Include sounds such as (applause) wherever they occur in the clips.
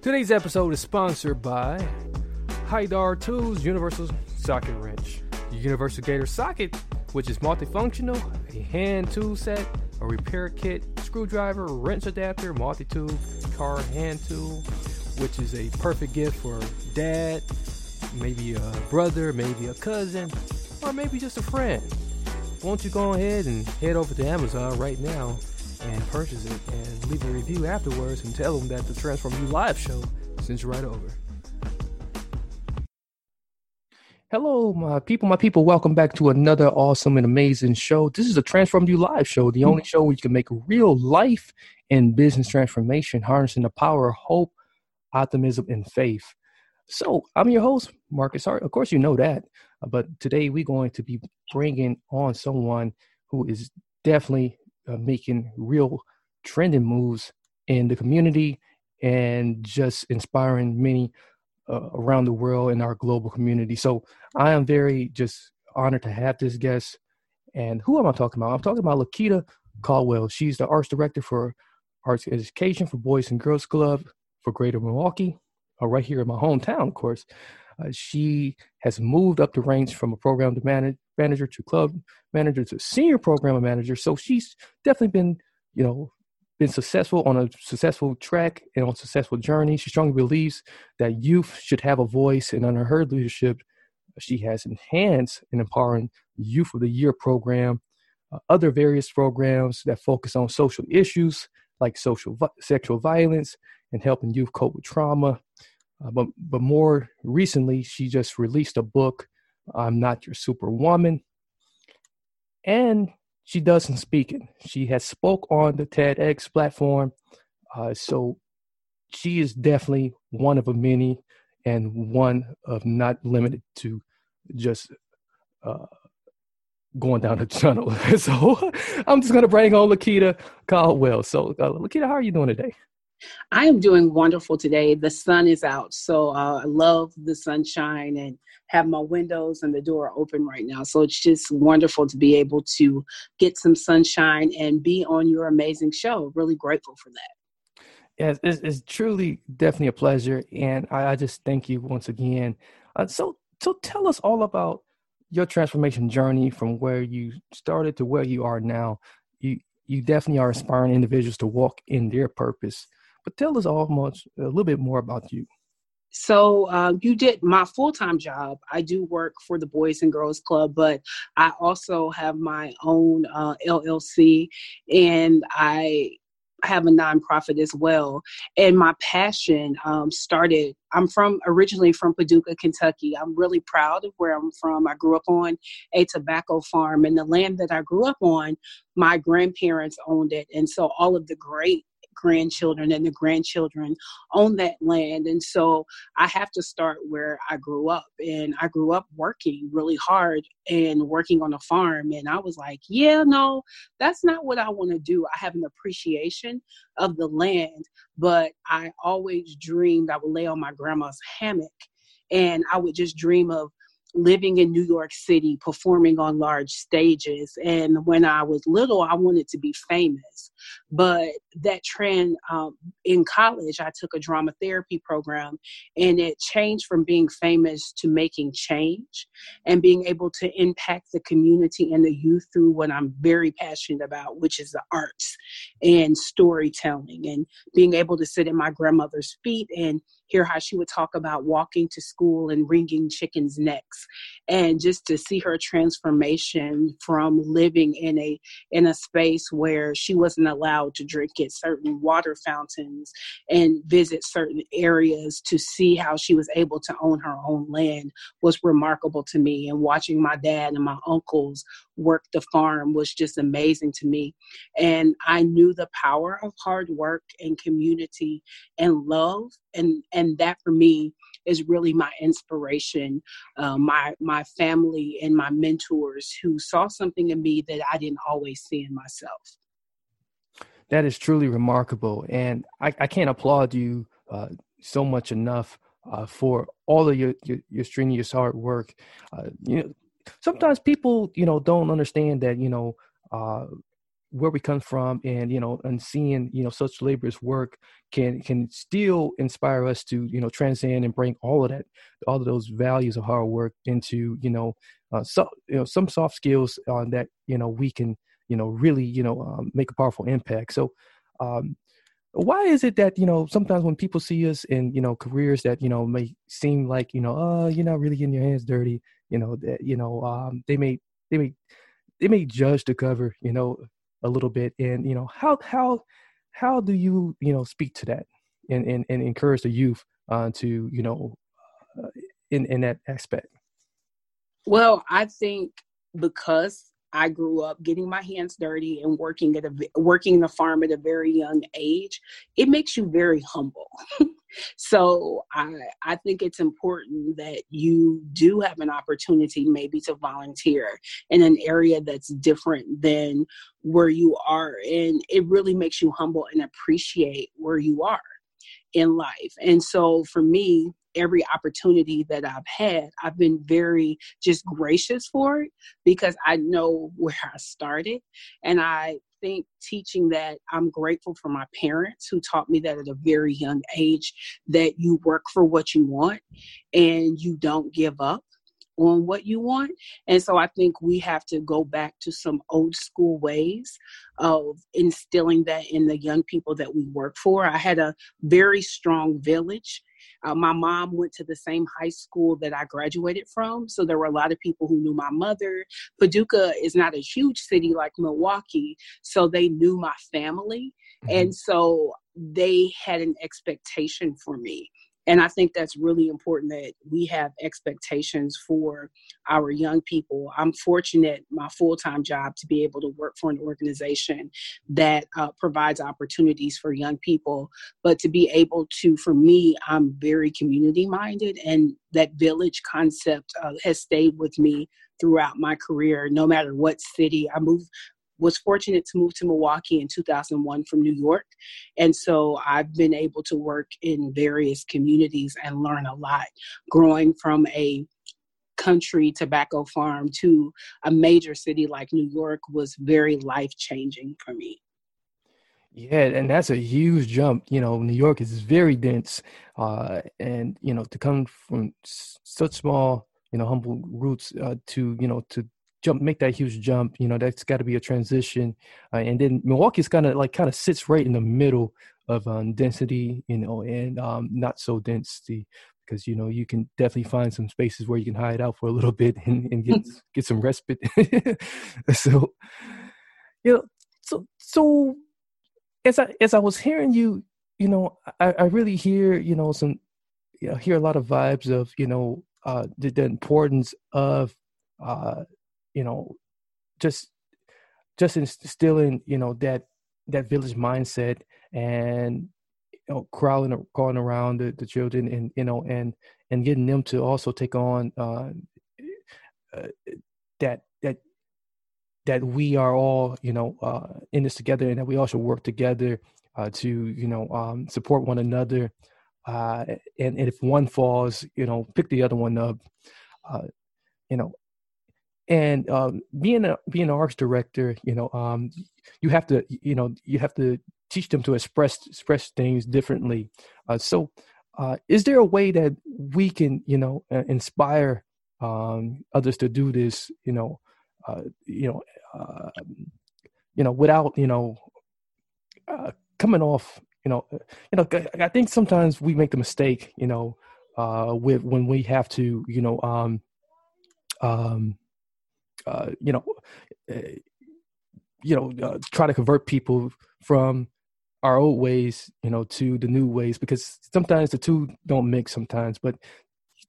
Today's episode is sponsored by HiDar Tools Universal Socket Wrench. The Universal Gator Socket, which is multifunctional, a hand tool set, a repair kit, screwdriver, wrench adapter, multi-tool, car hand tool, which is a perfect gift for dad, maybe a brother, maybe a cousin, or maybe just a friend. Won't you go ahead and head over to Amazon right now and purchase it and leave a review afterwards and tell them that the Transform You live show sent you right over. Hello, my people, my people. Welcome back to another awesome and amazing show. This is a Transform You live show, the only show where you can make real life and business transformation, harnessing the power of hope, optimism, and faith. So, I'm your host, Marcus Hart. Of course, you know that. But today we're going to be bringing on someone who is definitely uh, making real trending moves in the community and just inspiring many uh, around the world in our global community. So I am very just honored to have this guest. And who am I talking about? I'm talking about LaKetta Caldwell. She's the arts director for arts education for Boys and Girls Club for Greater Milwaukee, uh, right here in my hometown, of course. Uh, she has moved up the ranks from a program to manage, manager to club manager to senior program manager. So she's definitely been, you know, been successful on a successful track and on successful journey. She strongly believes that youth should have a voice, and under her leadership, she has enhanced and empowering Youth of the Year program, uh, other various programs that focus on social issues like social sexual violence and helping youth cope with trauma. Uh, but but more recently, she just released a book, "I'm Not Your Superwoman," and she does some speaking. She has spoke on the TEDx platform, uh, so she is definitely one of a many, and one of not limited to just uh, going down the tunnel. (laughs) so I'm just gonna bring on LaKetta Caldwell. So uh, LaKetta, how are you doing today? I am doing wonderful today. The sun is out, so uh, I love the sunshine and have my windows and the door open right now. So it's just wonderful to be able to get some sunshine and be on your amazing show. Really grateful for that. Yes, it's, it's truly definitely a pleasure, and I, I just thank you once again. Uh, so, so tell us all about your transformation journey from where you started to where you are now. You you definitely are inspiring individuals to walk in their purpose. But tell us all much a little bit more about you. So uh, you did my full time job. I do work for the Boys and Girls Club, but I also have my own uh, LLC, and I have a nonprofit as well. And my passion um, started. I'm from originally from Paducah, Kentucky. I'm really proud of where I'm from. I grew up on a tobacco farm, and the land that I grew up on, my grandparents owned it, and so all of the great grandchildren and the grandchildren on that land. And so I have to start where I grew up. And I grew up working really hard and working on a farm. And I was like, yeah, no, that's not what I want to do. I have an appreciation of the land, but I always dreamed I would lay on my grandma's hammock and I would just dream of living in New York City, performing on large stages. And when I was little, I wanted to be famous. But that trend um, in college, I took a drama therapy program and it changed from being famous to making change and being able to impact the community and the youth through what I'm very passionate about, which is the arts and storytelling and being able to sit at my grandmother's feet and hear how she would talk about walking to school and wringing chickens' necks and just to see her transformation from living in a in a space where she wasn't allowed to drink at certain water fountains and visit certain areas to see how she was able to own her own land was remarkable to me. And watching my dad and my uncles work the farm was just amazing to me and i knew the power of hard work and community and love and and that for me is really my inspiration. Uh, my my family and my mentors who saw something in me that I didn't always see in myself. That is truly remarkable, and I, I can't applaud you uh, so much enough uh, for all of your, your, your strenuous hard work. Uh, you know, sometimes people you know don't understand that you know uh, where we come from and you know and seeing you know such laborious work can can still inspire us to you know transcend and bring all of that all of those values of hard work into you know uh, so you know some soft skills on that you know we can you know really you know um, make a powerful impact so um why is it that you know sometimes when people see us in you know careers that you know may seem like you know oh you're not really getting your hands dirty you know that you know um they may they may they may judge the cover you know a little bit and you know how how how do you you know speak to that and and, and encourage the youth uh, to you know uh, in in that aspect well i think because I grew up getting my hands dirty and working at a working the farm at a very young age. It makes you very humble. (laughs) so I I think it's important that you do have an opportunity maybe to volunteer in an area that's different than where you are and it really makes you humble and appreciate where you are in life. And so for me, every opportunity that I've had, I've been very just gracious for it because I know where I started. And I think teaching that I'm grateful for my parents who taught me that at a very young age that you work for what you want and you don't give up on what you want. And so I think we have to go back to some old school ways of instilling that in the young people that we work for. I had a very strong village. Uh, my mom went to the same high school that I graduated from. So there were a lot of people who knew my mother. Paducah is not a huge city like Milwaukee. So they knew my family. Mm-hmm. And so they had an expectation for me and I think that's really important that we have expectations for our young people. I'm fortunate, my full time job, to be able to work for an organization that uh, provides opportunities for young people. But to be able to, for me, I'm very community minded, and that village concept uh, has stayed with me throughout my career no matter what city i moved was fortunate to move to Milwaukee in 2001 from New York. And so I've been able to work in various communities and learn a lot growing from a country tobacco farm to a major city like New York was very life changing for me. Yeah, and that's a huge jump. You know, New York is very dense, uh, and you know to come from such small, you know, humble roots uh, to you know to jump, make that huge jump. You know, that's got to be a transition. Uh, and then Milwaukee's kind of like kind of sits right in the middle of um, density, you know, and um, not so density because you know you can definitely find some spaces where you can hide out for a little bit (laughs) and, and get (laughs) get some respite. (laughs) so, you know, so so as I as I was hearing you, you know, I, I really hear you know some, you know, hear a lot of vibes of you know uh, the, the importance of uh, you know, just just instilling, you know, that that village mindset and you know, crawling crawling around the, the children and you know and and getting them to also take on uh, uh, that that that we are all you know uh, in this together and that we all should work together uh, to you know um, support one another uh, and, and, if one falls you know pick the other one up uh, you know and um, being a being an arts director you know um, you have to you know you have to teach them to express express things differently uh, so uh, is there a way that we can you know uh, inspire um, others to do this you know uh, you know uh, you know without you know uh, coming off you know you know I think sometimes we make the mistake you know with when we have to you know um, um, uh, you know, uh, you know, uh, try to convert people from our old ways, you know, to the new ways because sometimes the two don't mix sometimes, but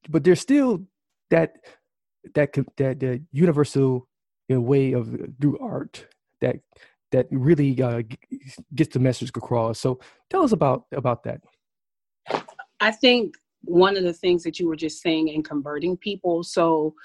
but there's still that that that that universal you know, way of through art that that really uh, gets the message across. So tell us about about that. I think one of the things that you were just saying in converting people. So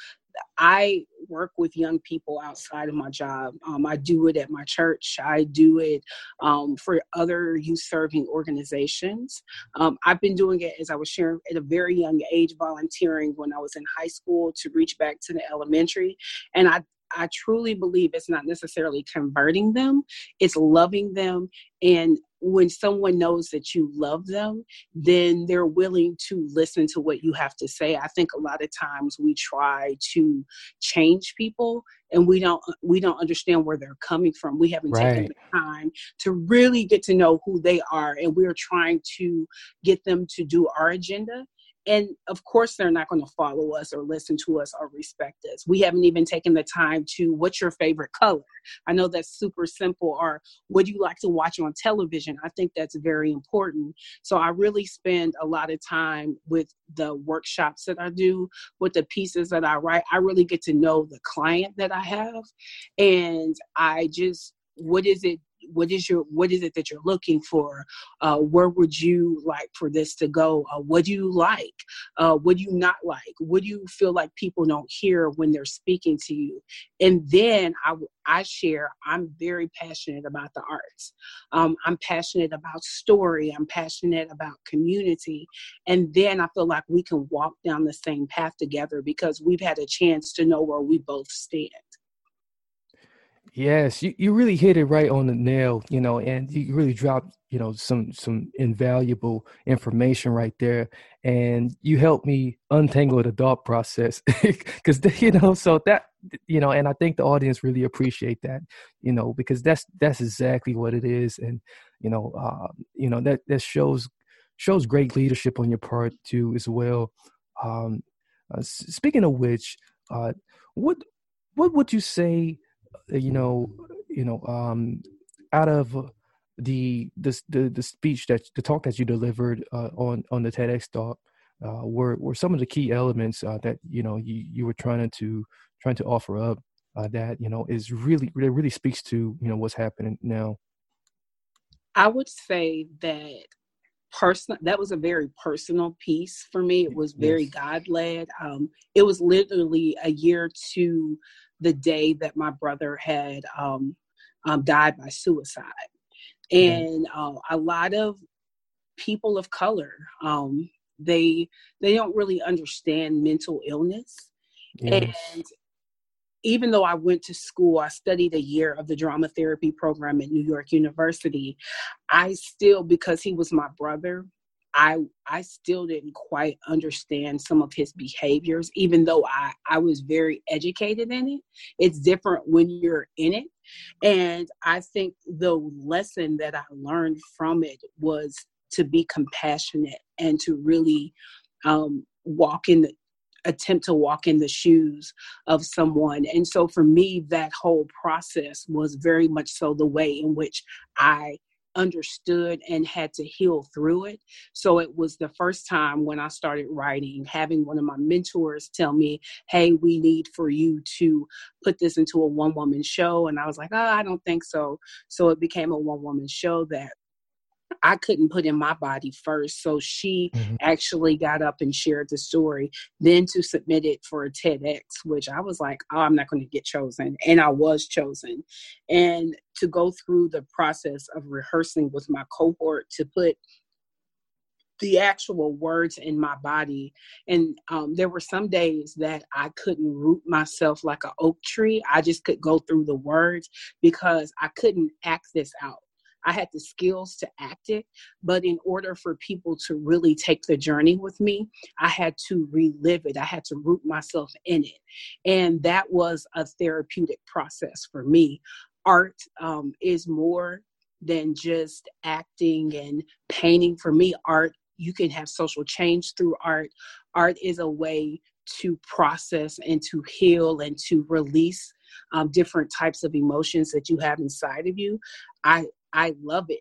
I work with young people outside of my job. Um, I do it at my church. I do it um, for other youth serving organizations. Um, I've been doing it, as I was sharing, at a very young age, volunteering when I was in high school to reach back to the elementary. And I I truly believe it's not necessarily converting them, it's loving them and when someone knows that you love them, then they're willing to listen to what you have to say. I think a lot of times we try to change people and we don't we don't understand where they're coming from. We haven't right. taken the time to really get to know who they are and we're trying to get them to do our agenda and of course they're not going to follow us or listen to us or respect us. We haven't even taken the time to what's your favorite color? I know that's super simple or do you like to watch on television? I think that's very important. So i really spend a lot of time with the workshops that i do with the pieces that i write. I really get to know the client that i have and i just what is it what is your what is it that you're looking for? Uh, where would you like for this to go? Uh, what do you like? Uh, what do you not like? What do you feel like people don't hear when they're speaking to you? And then i i share i'm very passionate about the arts. Um, i'm passionate about story. I'm passionate about community. And then i feel like we can walk down the same path together because we've had a chance to know where we both stand Yes, you, you really hit it right on the nail, you know, and you really dropped, you know, some some invaluable information right there. And you helped me untangle the thought process (laughs) because you know, so that you know, and I think the audience really appreciate that, you know, because that's that's exactly what it is, and you know, uh, you know that that shows shows great leadership on your part too as well. Um, uh, speaking of which, uh, what what would you say? You know, you know, um, out of the the the, the speech that the talk that you delivered uh, on on the TEDx talk, uh, were were some of the key elements uh, that you know you, you were trying to trying to offer up uh, that you know is really really really speaks to you know what's happening now. I would say that personal that was a very personal piece for me it was very yes. god led um it was literally a year to the day that my brother had um, um, died by suicide. And uh, a lot of people of color, um, they they don't really understand mental illness. Yes. And even though I went to school, I studied a year of the drama therapy program at New York University. I still, because he was my brother, I I still didn't quite understand some of his behaviors, even though I, I was very educated in it. It's different when you're in it. And I think the lesson that I learned from it was to be compassionate and to really um, walk in the attempt to walk in the shoes of someone. And so for me, that whole process was very much so the way in which I understood and had to heal through it. So it was the first time when I started writing, having one of my mentors tell me, Hey, we need for you to put this into a one woman show. And I was like, Oh, I don't think so. So it became a one woman show that I couldn't put in my body first. So she mm-hmm. actually got up and shared the story, then to submit it for a TEDx, which I was like, oh, I'm not going to get chosen. And I was chosen. And to go through the process of rehearsing with my cohort to put the actual words in my body. And um, there were some days that I couldn't root myself like an oak tree. I just could go through the words because I couldn't act this out. I had the skills to act it, but in order for people to really take the journey with me, I had to relive it. I had to root myself in it. And that was a therapeutic process for me. Art um, is more than just acting and painting. For me, art, you can have social change through art. Art is a way to process and to heal and to release um, different types of emotions that you have inside of you. I I love it.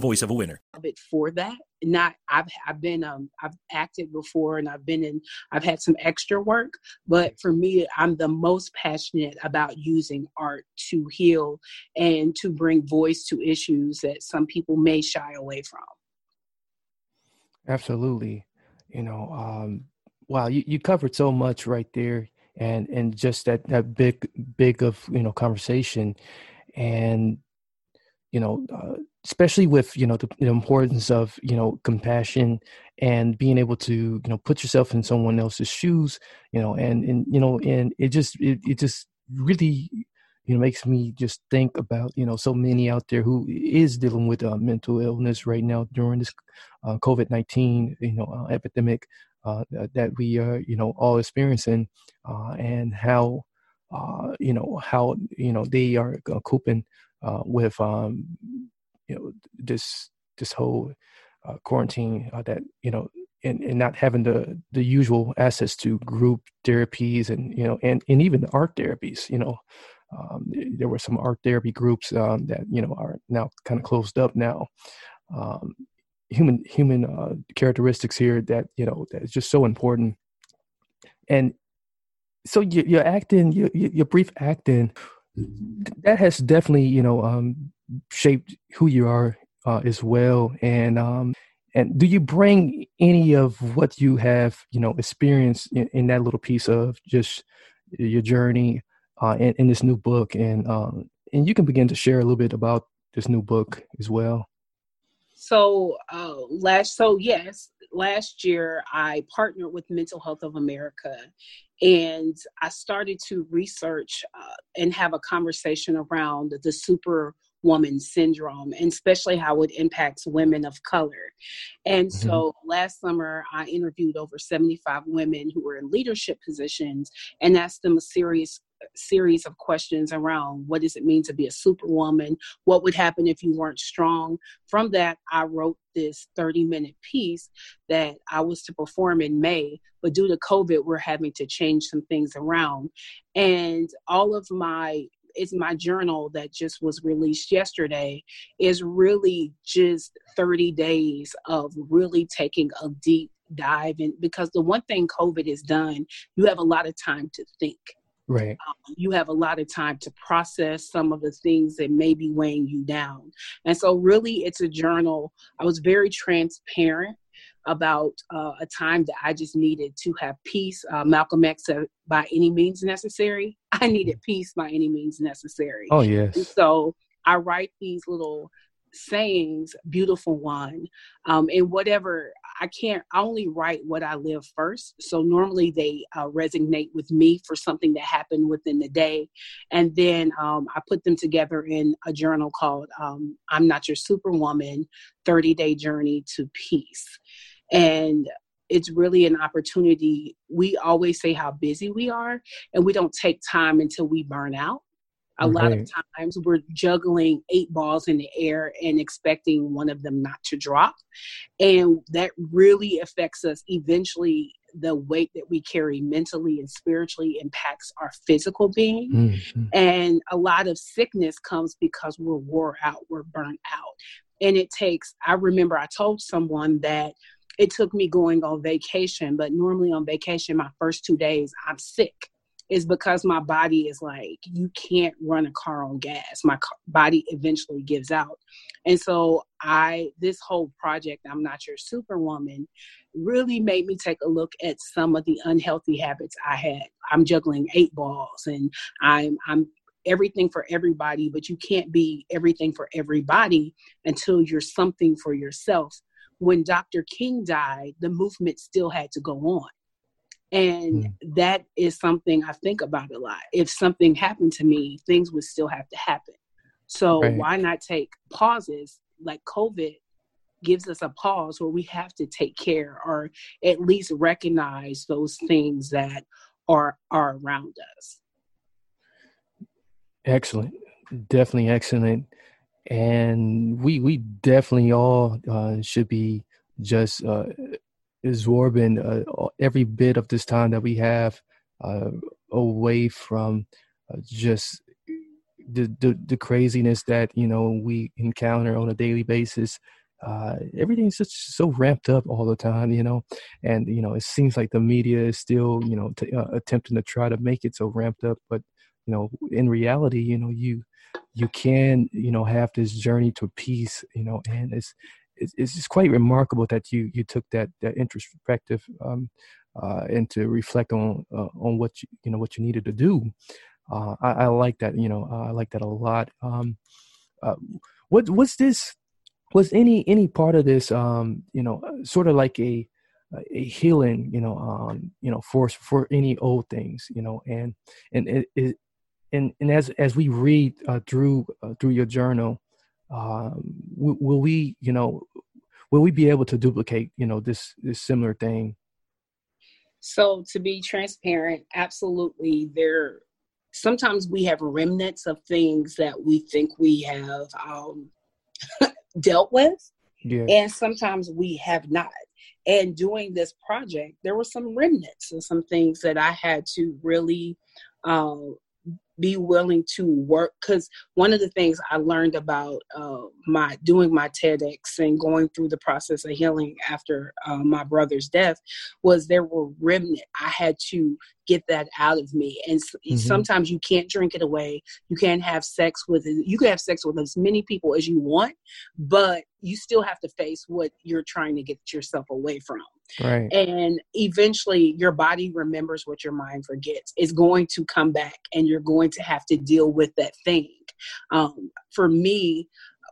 voice of a winner. It for that. Not I've I've been um I've acted before and I've been in I've had some extra work, but for me I'm the most passionate about using art to heal and to bring voice to issues that some people may shy away from. Absolutely. You know, um wow, you, you covered so much right there and and just that that big big of you know conversation and you know uh, especially with you know the, the, importance of you know compassion and being able to you know put yourself in someone else's shoes you know and and you know and it just it, it just really you know makes me just think about you know so many out there who is dealing with uh, mental illness right now during this uh, covid-19 you know uh, epidemic uh, that we are you know all experiencing uh, and how uh, you know how you know they are coping with um, you know this this whole uh, quarantine uh, that you know and, and not having the the usual access to group therapies and you know and and even the art therapies you know um, there were some art therapy groups um, that you know are now kind of closed up now. Um, human human uh, characteristics here that you know that is just so important. And so your, your acting your, your brief acting that has definitely you know um, shaped who you are uh, as well. And um and do you bring any of what you have you know experienced in, in that little piece of just your journey uh, in, in this new book? And um and you can begin to share a little bit about this new book as well. So uh last so yes last year i partnered with mental health of america and i started to research uh, and have a conversation around the superwoman syndrome and especially how it impacts women of color. And mm-hmm. so last summer, I interviewed over 75 women who were in leadership positions and asked them a serious series of questions around what does it mean to be a superwoman? What would happen if you weren't strong? From that i wrote this 30 minute piece that i was to perform in may but due to covid we're having to change some things around. And all of my it's my journal that just was released yesterday is really just 30 days of really taking a deep dive in because the one thing covid has done you have a lot of time to think right um, you have a lot of time to process some of the things that may be weighing you down and so really it's a journal i was very transparent about uh, a time that I just needed to have peace. Uh, Malcolm X said, by any means necessary. (laughs) I needed peace by any means necessary. Oh, yes. And so I write these little sayings, beautiful one, um, and whatever. I can't, I only write what I live first. So normally they uh, resonate with me for something that happened within the day. And then um, I put them together in a journal called um, I'm Not Your Superwoman 30 Day Journey to Peace. And it's really an opportunity. We always say how busy we are, and we don't take time until we burn out. A right. lot of times we're juggling eight balls in the air and expecting one of them not to drop. And that really affects us eventually. The weight that we carry mentally and spiritually impacts our physical being. Mm-hmm. And a lot of sickness comes because we're wore out, we're burnt out. And it takes, I remember I told someone that it took me going on vacation, but normally on vacation, my first two days, I'm sick. Is because my body is like, you can't run a car on gas. My body eventually gives out. And so, I, this whole project, I'm Not Your Superwoman, really made me take a look at some of the unhealthy habits I had. I'm juggling eight balls and I'm, I'm everything for everybody, but you can't be everything for everybody until you're something for yourself when Dr. King died, the movement still had to go on. And mm. that is something I think about a lot. If something happened to me, things would still have to happen. So right. why not take pauses like COVID gives us a pause where we have to take care or at least recognize those things that are are around us. Excellent. Definitely excellent. And we we definitely all uh, should be just uh, absorbing uh, every bit of this time that we have uh, away from uh, just the, the, the craziness that you know we encounter on a daily basis. Uh, everything's just so ramped up all the time, you know, and you know it seems like the media is still you know t- uh, attempting to try to make it so ramped up, but you know in reality, you know you you can you know have this journey to peace, you know, and it's it's, it's quite remarkable that you you took that that introspective um, uh, and to reflect on uh, on what you, you know what you needed to do. Uh, I, I, like that. You know, I like that a lot. Um, uh, what what's this? Was any any part of this? Um, you know, sort of like a a healing. You know, um, you know, for for any old things. You know, and and it, it and and as as we read uh, through uh, through your journal, um, will, will we, you know, will we be able to duplicate, you know, this this similar thing? So to be transparent, absolutely. There, sometimes we have remnants of things that we think we have um, (laughs) dealt with, yeah. and sometimes we have not. And doing this project, there were some remnants and some things that I had to really um, be willing to work because one of the things i learned about uh, my doing my tedx and going through the process of healing after uh, my brother's death was there were remnant i had to get that out of me and mm-hmm. sometimes you can't drink it away you can't have sex with it you can have sex with as many people as you want but you still have to face what you're trying to get yourself away from Right. And eventually your body remembers what your mind forgets. It's going to come back and you're going to have to deal with that thing. Um, for me,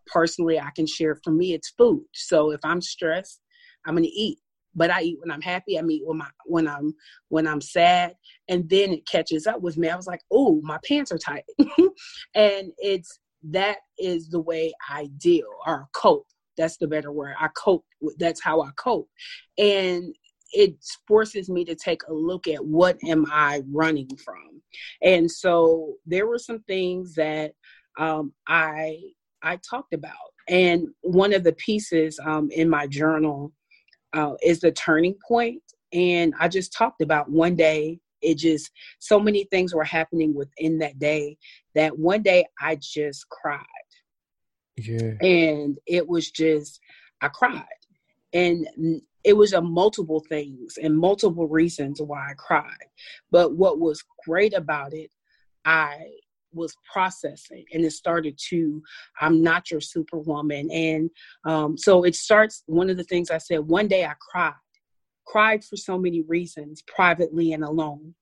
personally, I can share for me, it's food. So if I'm stressed, I'm going to eat. But I eat when I'm happy. I eat when my when I'm when I'm sad, and then it catches up with me. I was like, "Oh, my pants are tight," (laughs) and it's that is the way I deal or cope that's the better word. I cope. That's how I cope. And it forces me to take a look at what am I running from. And so there were some things that um, I I talked about. And one of the pieces um, in my journal uh, is the turning point. And I just talked about one day, it just, so many things were happening within that day that one day I just cried. Yeah. And it was just, I cried. And it was a multiple things and multiple reasons why I cried. But what was great about it, I was processing and it started to i'm not your superwoman and um, so it starts one of the things i said one day i cried cried for so many reasons privately and alone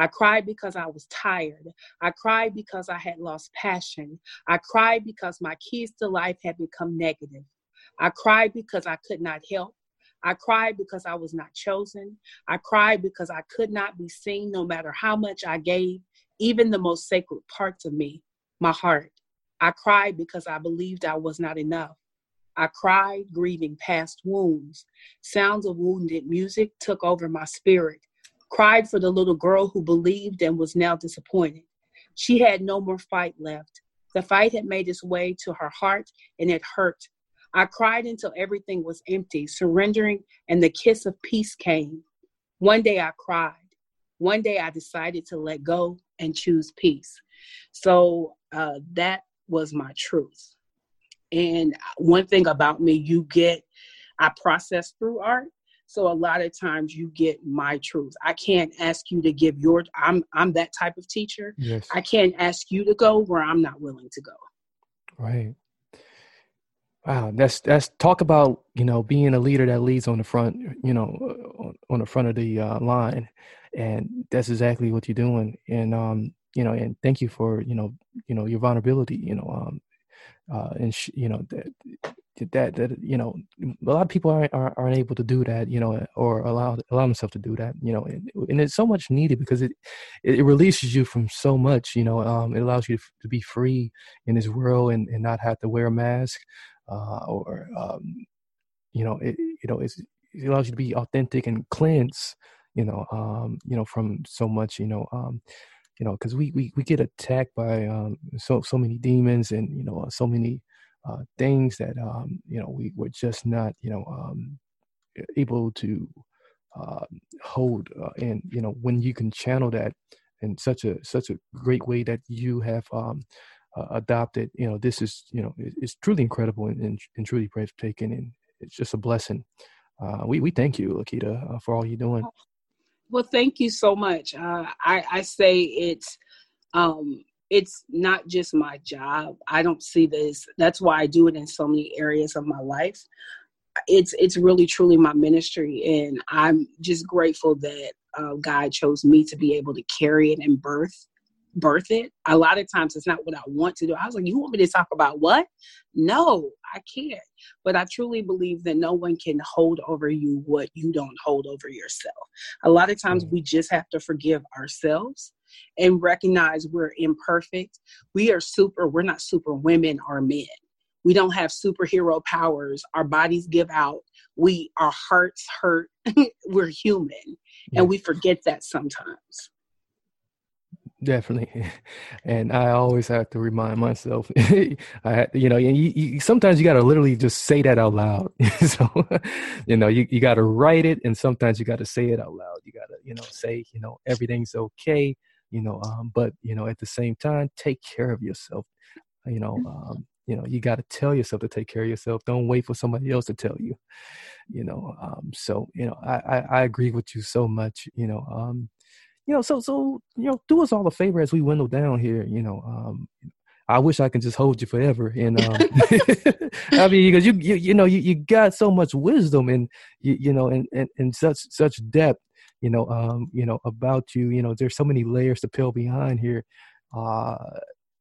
I cried because I was tired. I cried because I had lost passion. I cried because my keys to life had become negative. I cried because I could not help. I cried because I was not chosen. I cried because I could not be seen no matter how much I gave, even the most sacred parts of me, my heart. I cried because I believed I was not enough. I cried, grieving past wounds. Sounds of wounded music took over my spirit cried for the little girl who believed and was now disappointed. She had no more fight left. The fight had made its way to her heart and it hurt. I cried until everything was empty, surrendering, and the kiss of peace came. One day I cried. One day I decided to let go and choose peace. So uh, that was my truth. And one thing about me, you get, I process through art, so a lot of times you get my truth. I can't ask you to give your I'm I'm that type of teacher. Yes. I can't ask you to go where I'm not willing to go. Right. Wow, that's that's talk about you know being a leader that leads on the front, you know, on, the front of the uh, line, and that's exactly what you're doing. And um, you know, and thank you for you know, you know, your vulnerability, you know, um, uh, and sh- you know, that that that you know a lot of people aren't aren't able to do that you know or allow allow themselves to do that you know and, and it's so much needed because it it releases you from so much you know um, it allows you to, to, be free in this world and, and not have to wear a mask uh, or um, you know it you know it allows you to be authentic and cleanse you know um, you know from so much you know um, you know because we, we we get attacked by um, so so many demons and you know so many uh, things that um, you know we were just not you know um, able to uh, hold uh, and you know when you can channel that in such a such a great way that you have um, uh, adopted you know this is you know it, it's truly incredible and, and, and, truly breathtaking and it's just a blessing uh, we we thank you LaKetta uh, for all you're doing well thank you so much I I say it's um it's not just my job. I don't see this. That's why I do it in so many areas of my life. It's it's really truly my ministry, and I'm just grateful that uh, God chose me to be able to carry it and birth birth it. A lot of times it's not what I want to do. I was like, you want me to talk about what? No, I can't. But I truly believe that no one can hold over you what you don't hold over yourself. A lot of times mm. we just have to forgive ourselves and recognize we're imperfect. We are super, we're not super women or men. We don't have superhero powers. Our bodies give out. We our hearts hurt. (laughs) we're human. Yeah. And we forget that sometimes. Definitely, and I always have to remind myself. I, you know, you, you, sometimes you got to literally just say that out loud. so, you know, you, you got to write it, and sometimes you got to say it out loud. You got to, you know, say, you know, everything's okay you know um, but you know at the same time take care of yourself you know um, you know you got to tell yourself to take care of yourself don't wait for somebody else to tell you you know um, so you know I, I, I agree with you so much you know um you know so so you know do us all a favor as we window down here you know um I wish I could just hold you forever, and um, I mean, because you, you, you know, you, you got so much wisdom and you, you know, and, and, and such such depth you know, um, you know, about you. You know, there's so many layers to peel behind here, uh,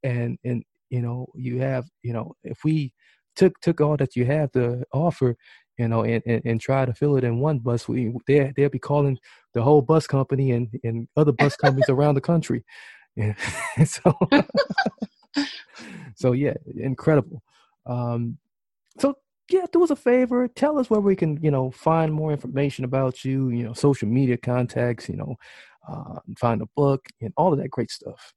and and you know, you have, you know, if we took took all that you have to offer, you know, and, and, and try to fill it in one bus, we they they'll be calling the whole bus company and and other bus companies around the country. Yeah. (laughs) so (laughs) so yeah, incredible. Um, so yeah, do us a favor. Tell us where we can, you know, find more information about you, you know, social media contacts, you know, uh, find a book and all of that great stuff.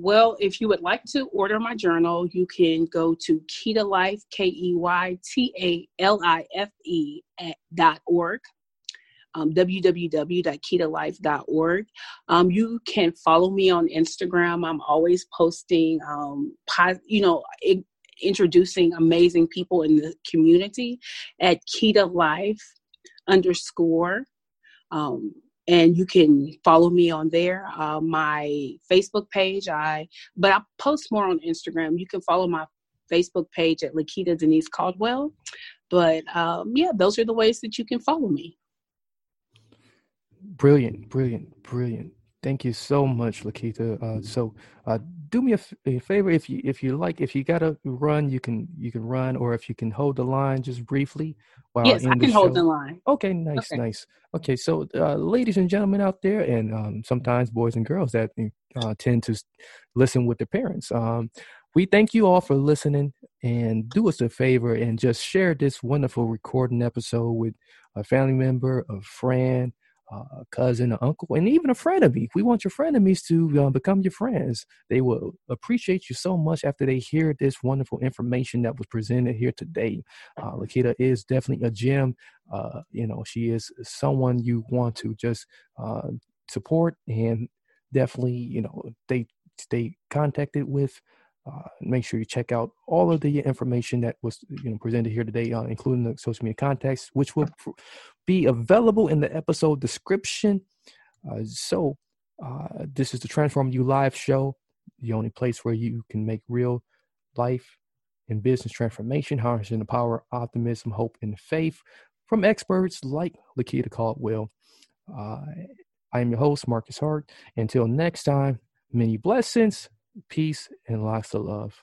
Well, if you would like to order my journal, you can go to Keyta Life, K E Y T A L I F E dot org. Um, www.keytalife.org. Um, you can follow me on Instagram. I'm always posting, um, you know, it, introducing amazing people in the community at Keyta Life underscore. Um, and you can follow me on there. Uh, my Facebook page, I but I post more on Instagram. You can follow my Facebook page at LaKetta Denise Caldwell. But um, yeah, those are the ways that you can follow me. Brilliant, brilliant, brilliant. Thank you so much, LaKetta. Uh, so, uh, do me a, f- a favor if you if you like if you gotta run, you can you can run, or if you can hold the line just briefly. While yes, I can hold the line. Okay, nice, okay. nice. Okay, so uh, ladies and gentlemen out there, and um, sometimes boys and girls that uh, tend to listen with their parents. Um, we thank you all for listening, and do us a favor and just share this wonderful recording episode with a family member, a friend uh, cousin, an uncle, and even a friend of me. We want your frenemies to uh, become your friends. They will appreciate you so much after they hear this wonderful information that was presented here today. Uh, LaKetta is definitely a gem. Uh, you know, she is someone you want to just uh, support and definitely, you know, they stay contacted with. Uh, make sure you check out all of the information that was you know presented here today, uh, including the social media contacts, which will be available in the episode description. Uh, so, uh, this is the Transform You Live show, the only place where you can make real life and business transformation, harnessing the power, optimism, hope, and faith from experts like LaKetta Caldwell. Uh, I am your host, Marcus Hart. Until next time, many blessings, peace, and lots of love.